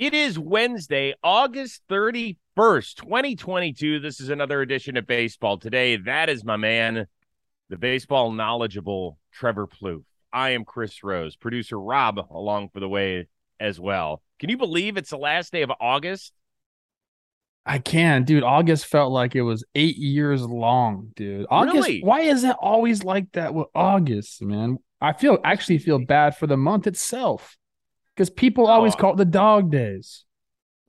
It is Wednesday, August 31st, 2022. This is another edition of baseball today. That is my man, the baseball knowledgeable Trevor Plouffe. I am Chris Rose, producer Rob along for the way as well. Can you believe it's the last day of August? I can, dude. August felt like it was eight years long, dude. August, Really? why is it always like that with August, man? I feel actually feel bad for the month itself because people always Oh. call it the dog days.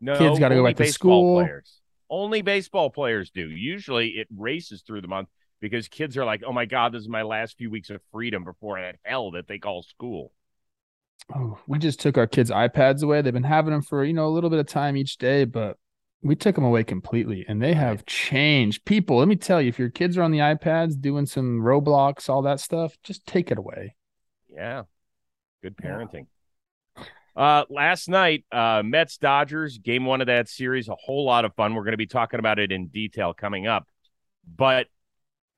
No, Kids gotta go back to school. Players. Only baseball players do. Usually it races through the month because kids are like, oh my God, this is my last few weeks of freedom before that hell that they call school. Oh, we just took our kids' iPads away. They've been having them for you know a little bit of time each day, but we took them away completely, and they have changed. People, let me tell you, if your kids are on the iPads doing some Roblox, all that stuff, just take it away. Yeah. Good Yeah. Uh last night, uh Mets Dodgers, game one of that series, a whole lot of fun. We're going to be talking about it in detail coming up. But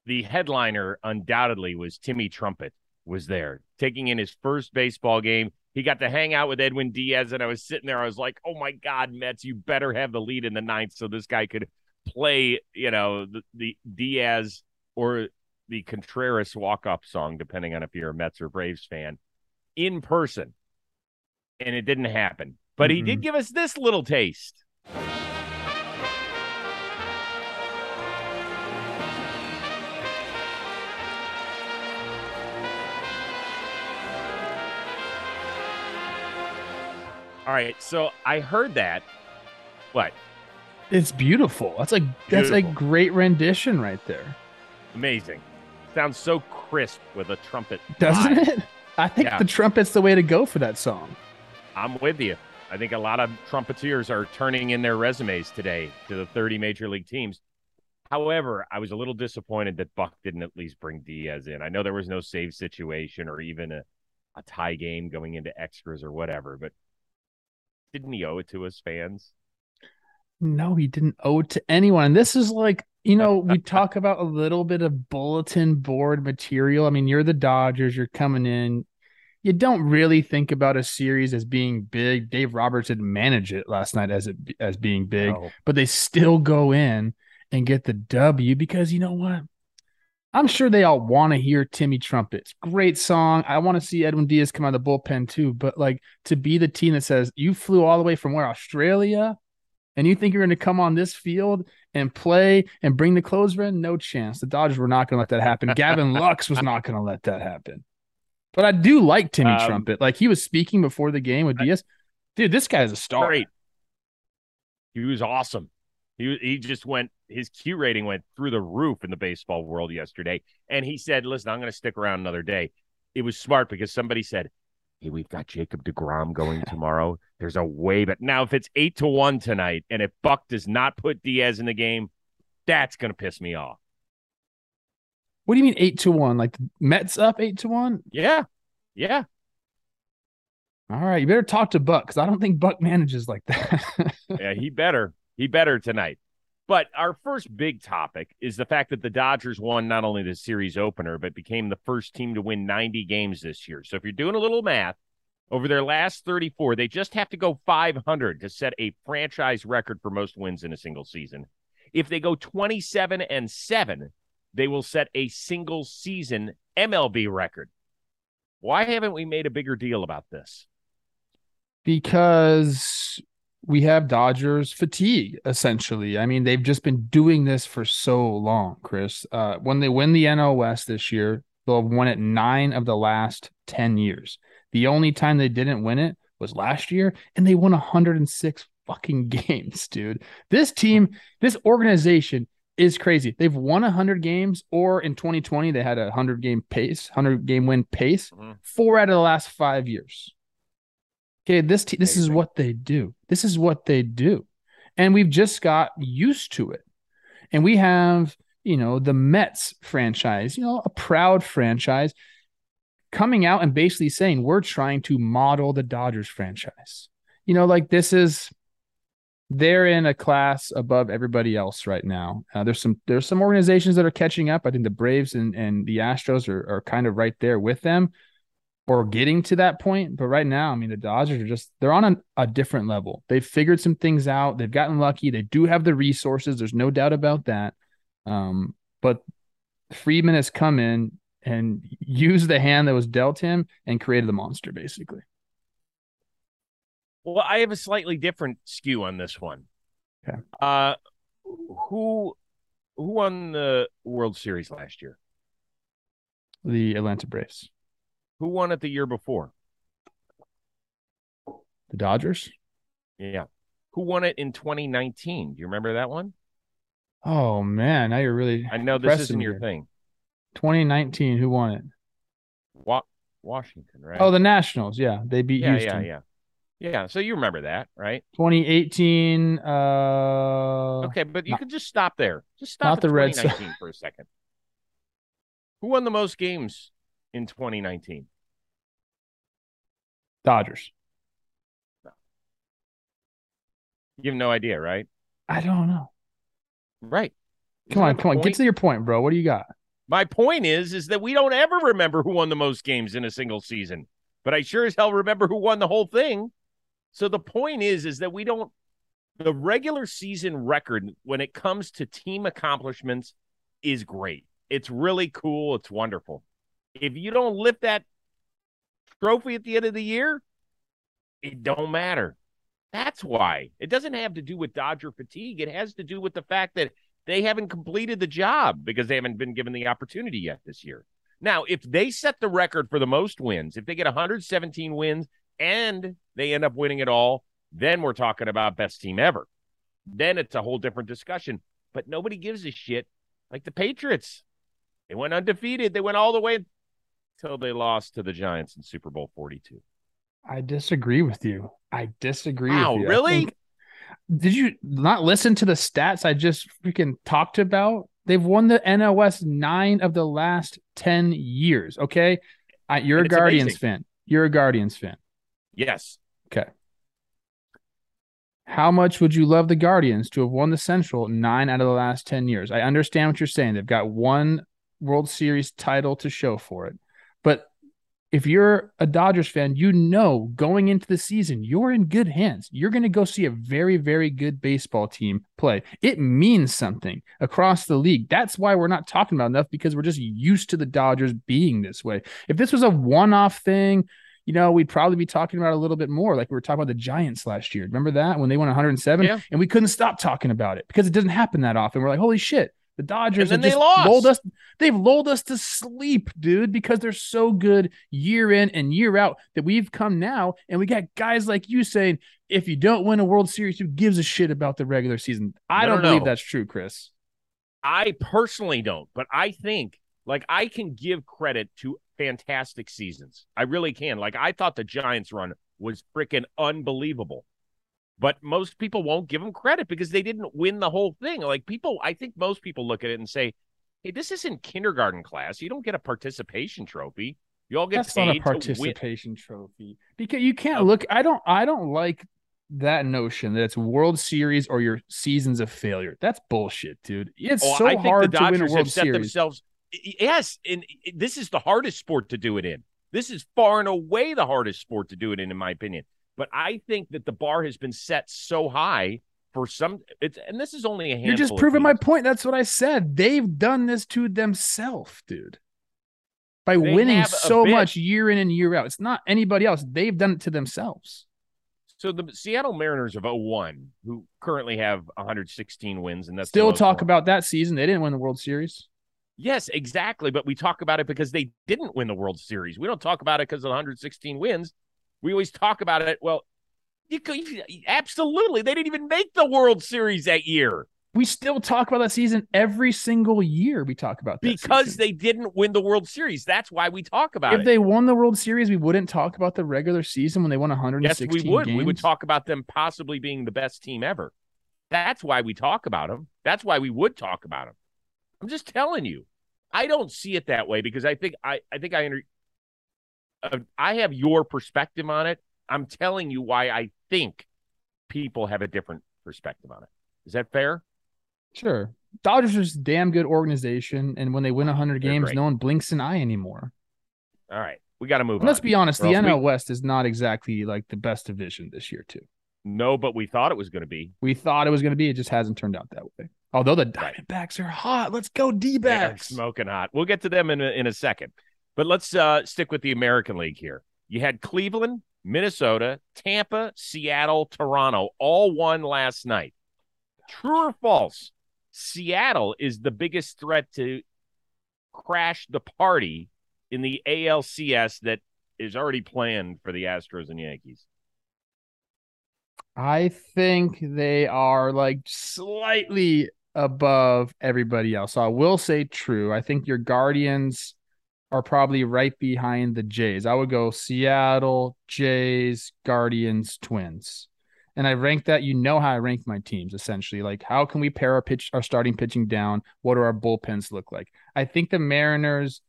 the headliner undoubtedly was Timmy Trumpet was there, taking in his first baseball game. He got to hang out with Edwin Diaz, and I was sitting there. I was like, "Oh my God, Mets, you better have the lead in the ninth, so this guy could play, you know, the, the Diaz or the Contreras walk-up song, depending on if you're a Mets or Braves fan, in person." And it didn't happen, but he did mm-hmm. give us this little taste. All right, so I heard that. What? It's beautiful. That's like that's a great rendition right there, Amazing. Sounds so crisp with a trumpet. doesn't it? I think Yeah. the trumpet's the way to go for that song. I'm with you. I think a lot of trumpeters are turning in their resumes today to the 30 major league teams. However, I was a little disappointed that Buck didn't at least bring Diaz in. I know there was no save situation or even a, a tie game going into extras or whatever, but didn't he owe it to us fans? No, he didn't owe it to anyone. And this is like, you know, we talk about a little bit of bulletin board material. I mean, you're the Dodgers, you're coming in. You don't really think about a series as being big. Dave Roberts didn't manage it last night as it as being big, No. but they still go in and get the W because you know what? I'm sure they all want to hear Timmy Trumpets. Great song. I want to see Edwin Diaz come out of the bullpen too. But like to be the team that says you flew all the way from where Australia and you think you're going to come on this field and play and bring the closer in? No chance. The Dodgers were not going to let that happen. Gavin Lux was not going to let that happen. But I do like Timmy Um, Trumpet. Like he was speaking before the game with Diaz. Dude, this guy's a star. Great. He was awesome. He he just went his Q rating went through the roof in the baseball world yesterday. And he said, "Listen, I'm going to stick around another day." It was smart because somebody said, "Hey, we've got Jacob Degrom going tomorrow. There's a way, but now if it's eight to one tonight, and if Buck does not put Diaz in the game, that's going to piss me off." What do you mean eight to one? Like the Mets up eight to one? Yeah, yeah. All right, you better talk to Buck because I don't think Buck manages like that. yeah, he better. He better tonight. But our first big topic is the fact that the Dodgers won not only the series opener, but became the first team to win 90 games this year. So if you're doing a little math, over their last 34, they just have to go 500 to set a franchise record for most wins in a single season. If they go 27 and 7, they will set a single season MLB record. Why haven't we made a bigger deal about this? because we have Dodgers fatigue, essentially. I mean, they've just been doing this for so long, Chris. Uh, when they win the NL West this year, they'll have won it nine of the last 10 years. The only time they didn't win it was last year, and they won 106 fucking games, dude. This team, this organization is crazy. They've won 100 games, or in 2020, they had a 100 game pace, 100 game win pace, Mhm. four out of the last five years. Okay, this te- this is what they do. This is what they do, and we've just got used to it. And we have, you know, the Mets franchise, you know, a proud franchise, coming out and basically saying we're trying to model the Dodgers franchise. You know, like this is they're in a class above everybody else right now. Uh, there's some there's some organizations that are catching up. I think the Braves and, and the Astros are, are kind of right there with them. or getting to that point. But right now, I mean, the Dodgers are just they're on a, a, different level. They've figured some things out. They've gotten lucky. They do have the resources. There's no doubt about that. Um, but Friedman has come in and used the hand that was dealt him and created the monster, basically. Well, I have a slightly different skew on this one. Okay. Uh, who who won the World Series last year? The Atlanta Braves. Who won it the year before? The Dodgers. Yeah. Who won it in 2019? Do you remember that one? Oh man, now you're really. I know this isn't your thing. 2019. Who won it? Wa- Washington, right? Oh, the Nationals. Yeah, they beat yeah, Houston. Yeah, yeah, yeah. So you remember that, right? 2018. Uh. Okay, but you not, could just stop there. Just stop not the Reds for a second. Who won the most games in 2019? Dodgers. No. You have no idea, right? I don't know. Right. Isn't come on, come on. Get to your point, bro. What do you got? My point is, is that we don't ever remember who won the most games in a single season, but I sure as hell remember who won the whole thing. So the point is, is that we don't. The regular season record, when it comes to team accomplishments, is great. It's really cool. It's wonderful. If you don't lift that trophy at the end of the year, it don't matter. That's why. It doesn't have to do with Dodger fatigue. It has to do with the fact that they haven't completed the job because they haven't been given the opportunity yet this year. Now, if they set the record for the most wins, if they get 117 wins and they end up winning it all, then we're talking about best team ever. Then it's a whole different discussion. But nobody gives a shit like the Patriots. They went undefeated. They went all the way until they lost to the Giants in Super Bowl 42. I disagree with you. I disagree. Wow, really? Think, did you not listen to the stats I just freaking talked about? They've won the NL West nine of the last 10 years. Okay. I, you're a Guardians amazing. fan. You're a Guardians fan. Yes. Okay. How much would you love the Guardians to have won the Central nine out of the last 10 years? I understand what you're saying. They've got one World Series title to show for it. But if you're a Dodgers fan, you know going into the season, you're in good hands. You're going to go see a very, very good baseball team play. It means something across the league. That's why we're not talking about enough because we're just used to the Dodgers being this way. If this was a one off thing, you know, we'd probably be talking about a little bit more. Like we were talking about the Giants last year. Remember that when they won 107 yeah. and we couldn't stop talking about it because it doesn't happen that often. We're like, holy shit, the Dodgers and they lost. lulled us. They've lulled us to sleep, dude, because they're so good year in and year out that we've come now and we got guys like you saying, if you don't win a World Series, who gives a shit about the regular season? I don't believe that's true, Chris. I personally don't, but I think like I can give credit to fantastic seasons. I really can. Like I thought the Giants run was freaking unbelievable but most people won't give them credit because they didn't win the whole thing. Like people, I think most people look at it and say, "Hey, this isn't kindergarten class. You don't get a participation trophy. You all get That's not a participation trophy because you can't look. I don't. I don't like that notion that it's World Series or your seasons of failure. That's bullshit, dude. It's oh, so hard to win a World Series. Themselves, yes, and this is the hardest sport to do it in. This is far and away the hardest sport to do it in, in my opinion. But I think that the bar has been set so high for some it's and this is only a handful. You're just proving my point. That's what I said. They've done this to themselves, dude. By they winning so much year in and year out. It's not anybody else. They've done it to themselves. So the Seattle Mariners of 01, who currently have 116 wins, and that's still talk about that season. They didn't win the World Series. Yes, exactly. But we talk about it because they didn't win the World Series. We don't talk about it because of 116 wins. We always talk about it. Well, you could absolutely. They didn't even make the World Series that year. We still talk about that season every single year. We talk about because season. they didn't win the World Series. That's why we talk about if it. If they won the World Series, we wouldn't talk about the regular season when they won 116 Yes, we would. Games. We would talk about them possibly being the best team ever. That's why we talk about them. That's why we would talk about them. I'm just telling you. I don't see it that way because I think I I think I under, uh, I have your perspective on it. I'm telling you why I think people have a different perspective on it. Is that fair? Sure. Dodgers is a damn good organization, and when they win 100 games, no one blinks an eye anymore. All right. We got to move let's be honest, Or the else we- NL West is not exactly like the best division this year, too. No, but we thought it was going to be. We thought it was going to be. It just hasn't turned out that way. Although the Diamondbacks are hot. Let's go D They're backs. smoking hot. We'll get to them in a, in a second. But let's uh, stick with the American League here. You had Cleveland, Minnesota, Tampa, Seattle, Toronto, all won last night. True or false? Seattle is the biggest threat to crash the party in the ALCS that is already planned for the Astros and Yankees. I think they are like slightly above everybody else. So I will say true. I think your Guardians are probably right behind the Jays. I would go Seattle, Jays, Guardians, Twins. And I rank that, you know how I rank my teams essentially. Like how can we pair our pitch our starting pitching down? What do our bullpens look like? I think the Mariners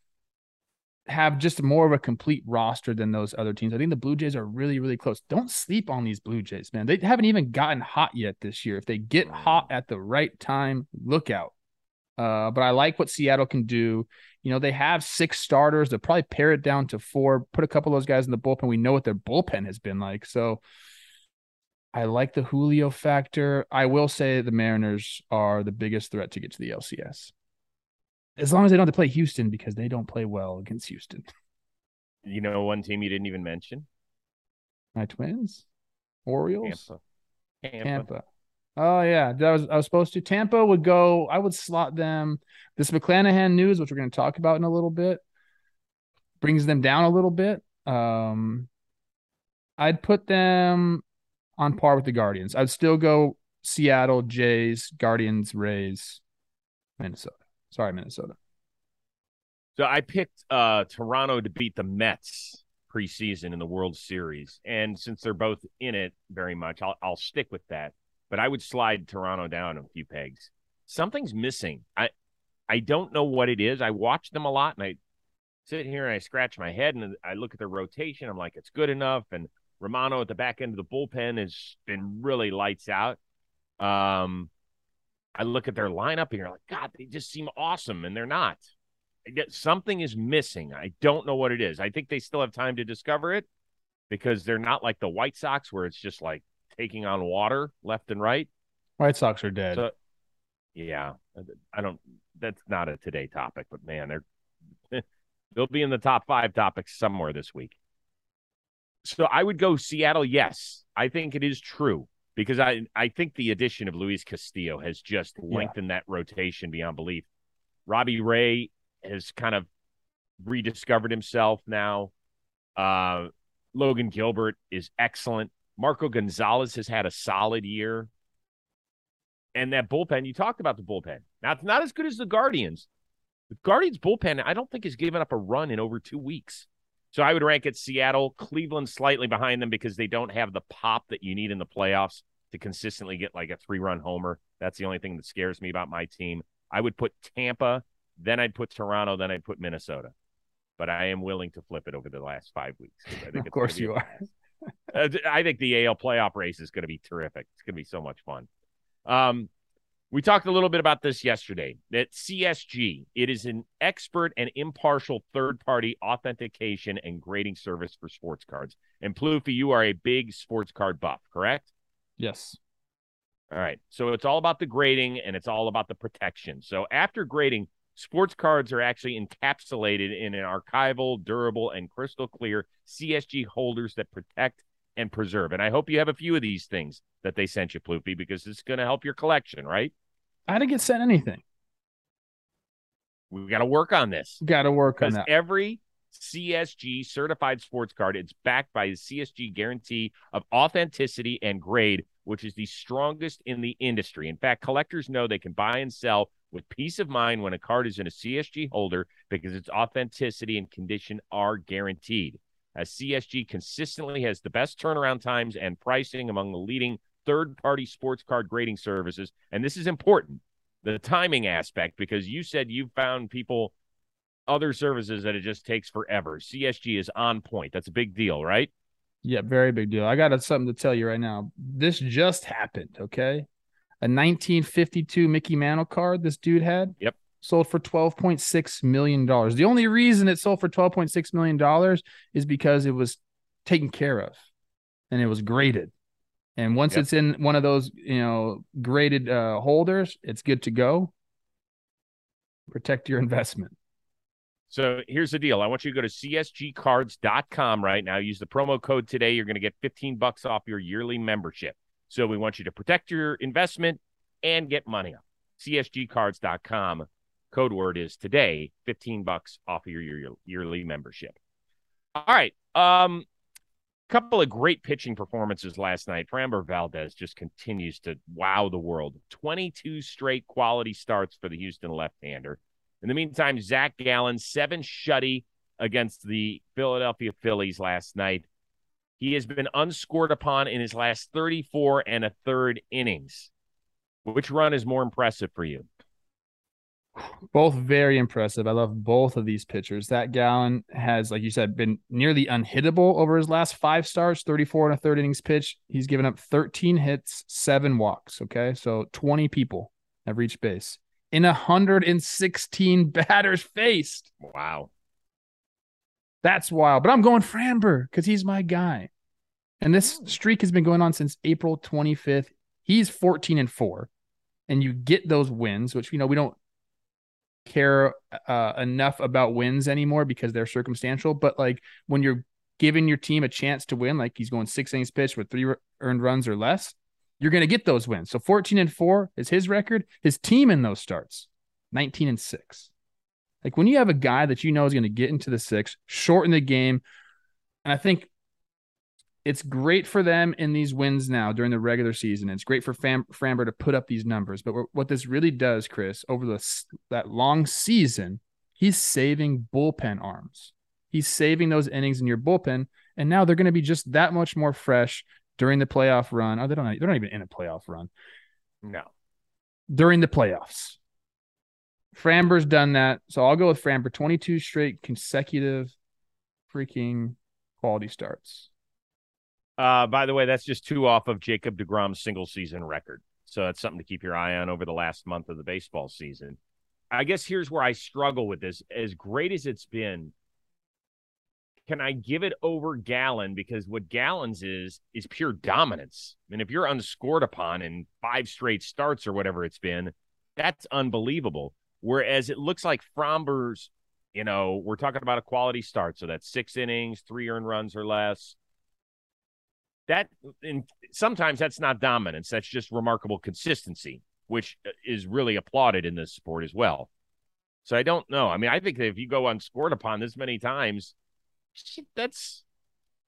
have just more of a complete roster than those other teams. I think the Blue Jays are really, really close. Don't sleep on these Blue Jays, man. They haven't even gotten hot yet this year. If they get hot at the right time, look out. Uh, but I like what Seattle can do. You know, they have six starters. They'll probably pare it down to four, put a couple of those guys in the bullpen. We know what their bullpen has been like. So I like the Julio factor. I will say the Mariners are the biggest threat to get to the LCS. As long as they don't have to play Houston because they don't play well against Houston. You know, one team you didn't even mention? My twins, Orioles, Tampa. Tampa. Tampa. Oh yeah, that was I was supposed to. Tampa would go. I would slot them. This McClanahan news, which we're going to talk about in a little bit, brings them down a little bit. Um, I'd put them on par with the Guardians. I'd still go Seattle, Jays, Guardians, Rays, Minnesota. Sorry, Minnesota. So I picked uh, Toronto to beat the Mets preseason in the World Series, and since they're both in it very much, I'll I'll stick with that. But I would slide Toronto down a few pegs. Something's missing. I I don't know what it is. I watch them a lot, and I sit here and I scratch my head, and I look at their rotation. I'm like, it's good enough. And Romano at the back end of the bullpen has been really lights out. Um, I look at their lineup and you're like, God, they just seem awesome, and they're not. Something is missing. I don't know what it is. I think they still have time to discover it because they're not like the White Sox where it's just like taking on water left and right. White Sox are dead. So, yeah, I don't. That's not a today topic, but man, they're they'll be in the top five topics somewhere this week. So I would go Seattle. Yes, I think it is true because I I think the addition of Luis Castillo has just Yeah. lengthened that rotation beyond belief. Robbie Ray has kind of rediscovered himself now. Uh, Logan Gilbert is excellent. Marco Gonzalez has had a solid year. And that bullpen, you talked about the bullpen. Now, it's not as good as the Guardians. The Guardians bullpen, I don't think has given up a run in over two weeks. So I would rank it Seattle, Cleveland slightly behind them because they don't have the pop that you need in the playoffs to consistently get like a three run homer. That's the only thing that scares me about my team. I would put Tampa, then I'd put Toronto, then I'd put Minnesota. But I am willing to flip it over the last five weeks. I think of course you are. uh, I think the AL playoff race is going to be terrific. It's going to be so much fun. Um, we talked a little bit about this yesterday. That CSG, it is an expert and impartial third-party authentication and grading service for sports cards. And Plouffe, you are a big sports card buff, correct? Yes. All right. So it's all about the grading and it's all about the protection. So after grading, sports cards are actually encapsulated in an archival, durable, and crystal clear CSG holders that protect and preserve. And I hope you have a few of these things that they sent you, Ploopy, because it's going to help your collection, right? I didn't get sent anything. We've got to work on this. Got to work on that. every CSG certified sports card it's backed by the CSG guarantee of authenticity and grade, which is the strongest in the industry. In fact, collectors know they can buy and sell with peace of mind when a card is in a CSG holder because its authenticity and condition are guaranteed. As CSG consistently has the best turnaround times and pricing among the leading third party sports card grading services. And this is important the timing aspect because you said you found people other services that it just takes forever. CSG is on point. That's a big deal, right? Yeah, very big deal. I got something to tell you right now. This just happened, okay? A 1952 Mickey Mantle card this dude had. Yep. sold for $12.6 million. The only reason it sold for $12.6 million is because it was taken care of and it was graded. And once yep. it's in one of those, you know, graded uh, holders, it's good to go. Protect your investment. So here's the deal. I want you to go to csgcards.com right now. Use the promo code today. You're going to get 15 bucks off your yearly membership. So we want you to protect your investment and get money up. csgcards.com. Code word is today, 15 bucks off of your yearly membership. All right. Um, couple of great pitching performances last night. Framber Valdez just continues to wow the world. 22 straight quality starts for the Houston left-hander. In the meantime, Zac Gallen, seven shutty against the Philadelphia Phillies last night. He has been unscored upon in his last 34 and a third innings. Which run is more impressive for you? Both very impressive. I love both of these pitchers. That Gallen has, like you said, been nearly unhittable over his last five starts, 34 and a third innings pitch. He's given up 13 hits, seven walks. Okay. So 20 people have reached base in 116 batters faced. Wow. That's wild. But I'm going Framber because he's my guy. And this hmm. streak has been going on since April 25th. He's 14 and 4. And you get those wins, which you know we don't care uh, enough about wins anymore because they're circumstantial. But like when you're giving your team a chance to win, like he's going six innings pitch with three earned runs or less, you're going to get those wins. So 14 and 4 is his record. His team in those starts, 19 and 6. Like when you have a guy that you know is going to get into the six, shorten the game, and I think it's great for them in these wins now during the regular season. It's great for Fam- Framber to put up these numbers. But what this really does, Chris, over the that long season, he's saving bullpen arms. He's saving those innings in your bullpen, and now they're going to be just that much more fresh during the playoff run. Oh, they don't. They're not even in a playoff run. No. During the playoffs, Framber's done that, so I'll go with Framber. Twenty-two straight consecutive, freaking quality starts. Uh, by the way, that's just two off of Jacob DeGrom's single season record. So that's something to keep your eye on over the last month of the baseball season. I guess here's where I struggle with this. As great as it's been, can I give it over Gallen? Because what Gallen's is is pure dominance. I mean, if you're unscored upon in five straight starts or whatever it's been, that's unbelievable. Whereas it looks like Framber's, you know, we're talking about a quality start. So that's six innings, three earned runs or less. That and sometimes that's not dominance. That's just remarkable consistency, which uh, is really applauded in this sport as well. So I don't know. I mean, I think that if you go unscored upon this many times, that's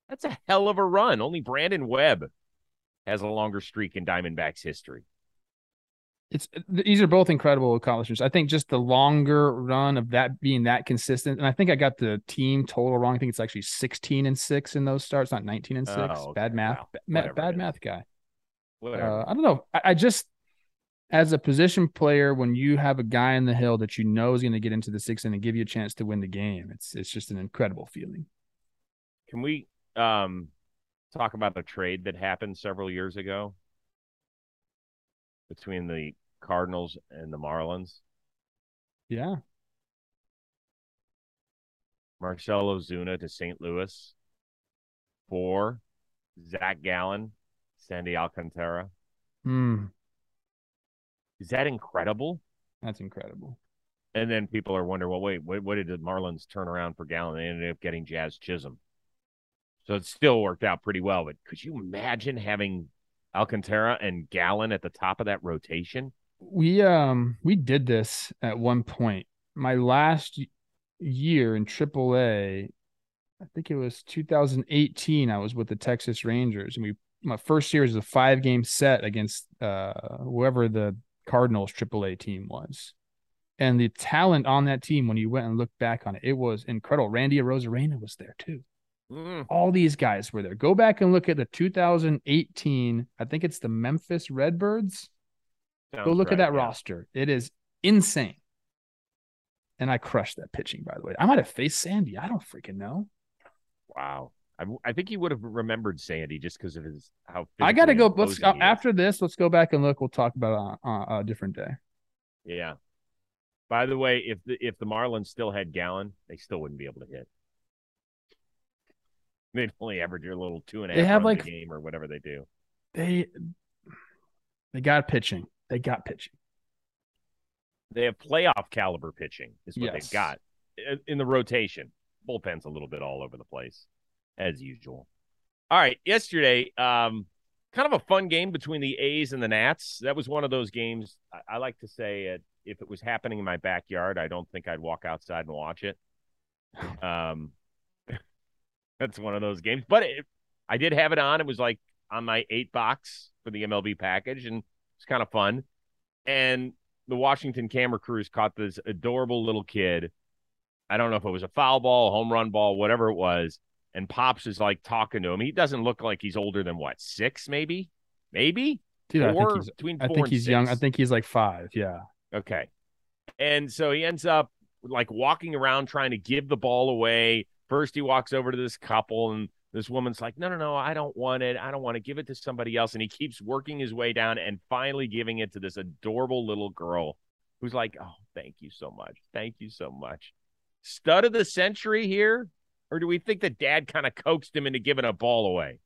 that's a hell of a run. Only Brandon Webb has a longer streak in Diamondbacks history. It's these are both incredible accomplishments. I think just the longer run of that being that consistent, and I think I got the team total wrong. I think it's actually sixteen and six in those starts, not nineteen and six. Oh, okay. Bad math, wow. bad math guy. Uh, I don't know. I, I just as a position player, when you have a guy in the hill that you know is going to get into the sixth and give you a chance to win the game, it's it's just an incredible feeling. Can we um, talk about a trade that happened several years ago between the Cardinals and the Marlins? Yeah. Marcell Ozuna to St. Louis for Zac Gallen, Sandy Alcantara. Hmm. Is that incredible? That's incredible. And then people are wondering, well, wait, what, what did the Marlins turn around for Gallen? They ended up getting Jazz Chisholm. So it still worked out pretty well. But could you imagine having Alcantara and Gallen at the top of that rotation? We um we did this at one point. My last year in AAA, I think it was 2018. I was with the Texas Rangers, and we my first year was a five game set against uh whoever the Cardinals AAA team was. And the talent on that team, when you went and looked back on it, it was incredible. Randy Arozarena was there too. Mm. All these guys were there. Go back and look at the 2018. I think it's the Memphis Redbirds. Sounds Go look right, at that yeah. roster. It is insane. And I crushed that pitching, by the way. I might have faced Sandy. I don't freaking know. Wow. I, I think he would have remembered Sandy just because of his how. I got to go. Let's after this. Let's go back and look. We'll talk about on, on a different day. Yeah. By the way, if the if the Marlins still had Gallen, they still wouldn't be able to hit. They'd only average a little two and a half They have, like- a game or whatever they do. They they got pitching. They got pitching. They have playoff caliber pitching, is what Yes. they've got in- in the rotation. Bullpen's a little bit all over the place, as usual. All right, yesterday, um, kind of a fun game between the A's and the Nats. That was one of those games. I, I like to say, it, if it was happening in my backyard, I don't think I'd walk outside and watch it. Um, that's one of those games. But it, I did have it on. It was like on my eight box for the MLB package, and it's kind of fun. And the Washington camera crews caught this adorable little kid. I don't know if it was a foul ball, a home run ball, whatever it was. And Pops is like talking to him. He doesn't look like he's older than what, six, maybe? Maybe? Dude, I think he's between I think he's young. I think he's like five. Yeah. Okay. And so he ends up like walking around trying to give the ball away. First, he walks over to this couple, and this woman's like, No, no, no, I don't want it. I don't want to give it to somebody else. And he keeps working his way down and finally giving it to this adorable little girl who's like, Oh, thank you so much. Thank you so much. Stud of the century here? Or do we think that dad kind of coaxed him into giving a ball away?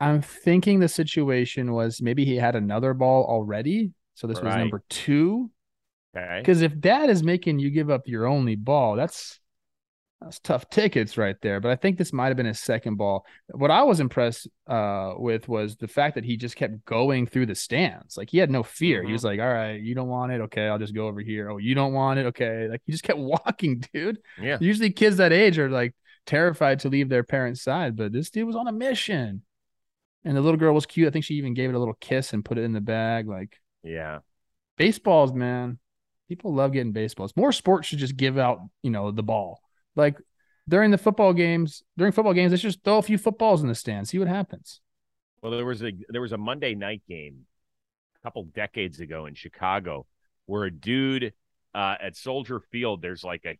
I'm thinking the situation was maybe he had another ball already. So this was number two. Okay. Because if dad is making you give up your only ball, that's that's tough tickets right there. But I think this might have been his second ball. What I was impressed uh, with was the fact that he just kept going through the stands. Like he had no fear. He Mhm. was like, "All right, you don't want it, okay? I'll just go over here. Oh, you don't want it, okay?" Like he just kept walking, dude. Yeah. Usually, kids that age are like terrified to leave their parents' side, but this dude was on a mission. And the little girl was cute. I think she even gave it a little kiss and put it in the bag. Like Yeah. baseballs, man. People love getting baseballs. More sports should just give out, you know, the ball. Like during the football games, during football games, let's just throw a few footballs in the stand, see what happens. Well, there was a there was a Monday night game a couple decades ago in Chicago where a dude uh, at Soldier Field, there's like a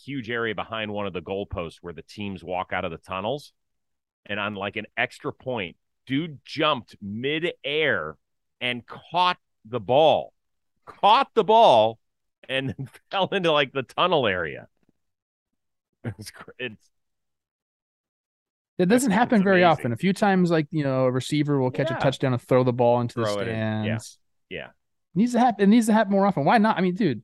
huge area behind one of the goalposts where the teams walk out of the tunnels, and on like an extra point, dude jumped midair and caught the ball, caught the ball, and fell into like the tunnel area. It's it's It doesn't It's happen very often. A few times, like you know, a receiver will catch Yeah. a touchdown and throw the ball into the Throw it in. Yeah. stands. Yeah. needs to happen. It needs to happen more often. Why not? I mean, dude,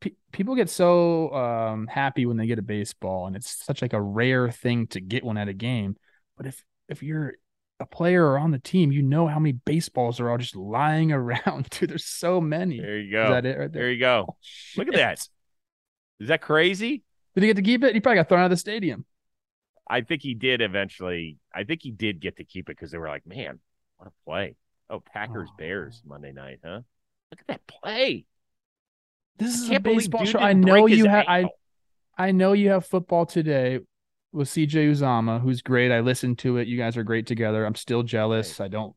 pe- people get so um, happy when they get a baseball, and it's such like a rare thing to get one at a game. But if if you're a player or on the team, you know how many baseballs are all just lying around. Dude, there's so many. there you Is go. that it right there? There you go. Oh, Look at that. Is that crazy? Did he get to keep it? He probably got thrown out of the stadium. I think he did eventually. I think he did get to keep it because they were like, man, what a play. Oh, Packers Oh. Bears Monday night, huh? Look at that play. This is a baseball show. I know you have. I. I know you have football today with CJ Uzomah, who's great. I listened to it. You guys are great together. I'm still jealous. I don't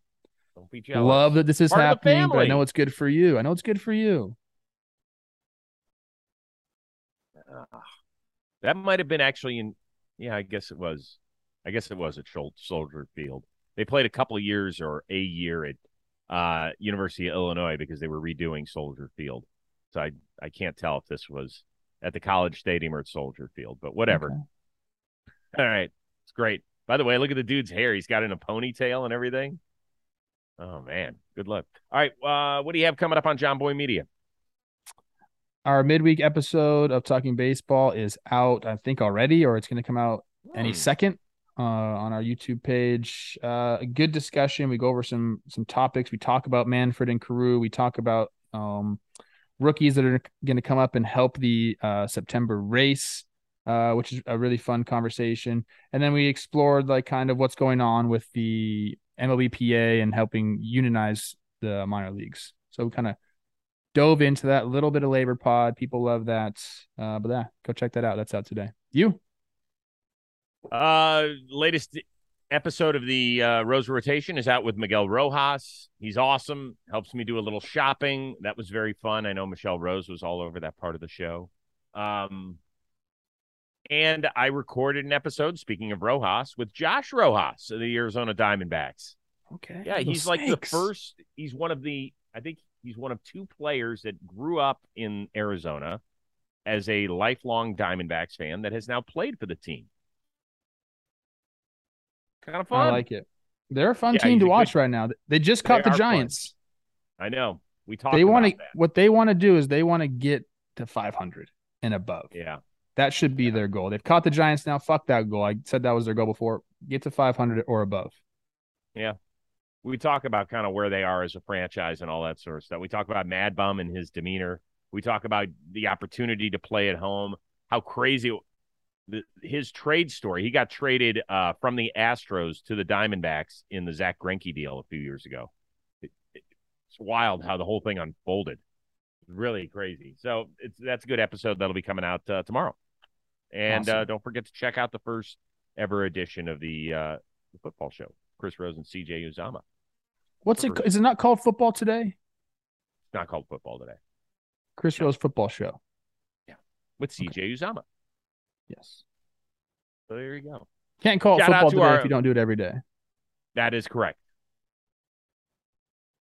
Don't be jealous. love that this is Part happening, but I know it's good for you. I know it's good for you. Ah. That might have been actually in. Yeah, I guess it was. I guess it was at Soldier Field. They played a couple of years or a year at uh, University of Illinois because they were redoing Soldier Field. So I I can't tell if this was at the college stadium or at Soldier Field, but whatever. Okay. All right. It's great. By the way, look at the dude's hair. He's got in a ponytail and everything. Oh man. Good luck. All right. Uh, what do you have coming up on Jomboy Media? Our midweek episode of Talking Baseball is out, I think, already, or it's going to come out any Hmm. second uh, on our YouTube page. Uh, a good discussion. We go over some some topics. We talk about Manfred and Carew. We talk about um, rookies that are going to come up and help the uh, September race, uh, which is a really fun conversation. And then we explored like kind of what's going on with the MLBPA and helping unionize the minor leagues. So we kind of dove into that little bit of labor pod. People love that. Uh, but yeah, go check that out. That's out today. You? Uh, latest episode of the uh, Rose Rotation is out with Miguel Rojas. He's awesome. Helps me do a little shopping. That was very fun. I know Michelle Rose was all over that part of the show. Um, and I recorded an episode. Speaking of Rojas, with Josh Rojas of the Arizona Diamondbacks. Okay. Yeah, he's like the first. He's one of the. I think He's one of two players that grew up in Arizona as a lifelong Diamondbacks fan that has now played for the team. Kind of fun. I like it. They're a fun Yeah, team to watch good- right now. They just caught They the are fun. Giants. I know. We talked They want to what they want to do is they want to get to 500 and above. Yeah. That should be their goal. They've caught the Giants now. Fuck that goal. I said that was their goal before. Get to 500 or above. We talk about kind of where they are as a franchise and all that sort of stuff. We talk about Mad Bum and his demeanor. We talk about the opportunity to play at home, how crazy the, his trade story. He got traded uh, from the Astros to the Diamondbacks in the Zack Greinke deal a few years ago. It- it- it's wild how the whole thing unfolded. Really crazy. So it's that's a good episode that'll be coming out uh, tomorrow. And uh, don't forget to check out the first ever edition of the, uh, the football show. Chris Rose and CJ Uzomah. What's it? Is it not called football today? It's not called football today. Chris Rose football show. Yeah, with CJ Uzomah. Yes. So there you go. Can't call it Shout out football to today our- if you don't do it every day. That is correct.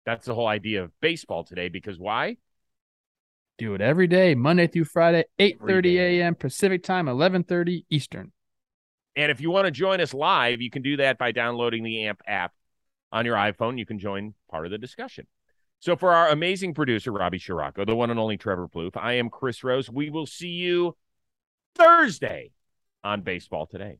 That's the whole idea of baseball today because why? Do it every day, Monday through Friday, 8:30 day. a.m. Pacific time, 11:30 Eastern. And if you want to join us live, you can do that by downloading the AMP app on your iPhone. You can join part of the discussion. So for our amazing producer, Robbie Scirocco, the one and only Trevor Plouffe, I am Chris Rose. We will see you Thursday on Baseball Today.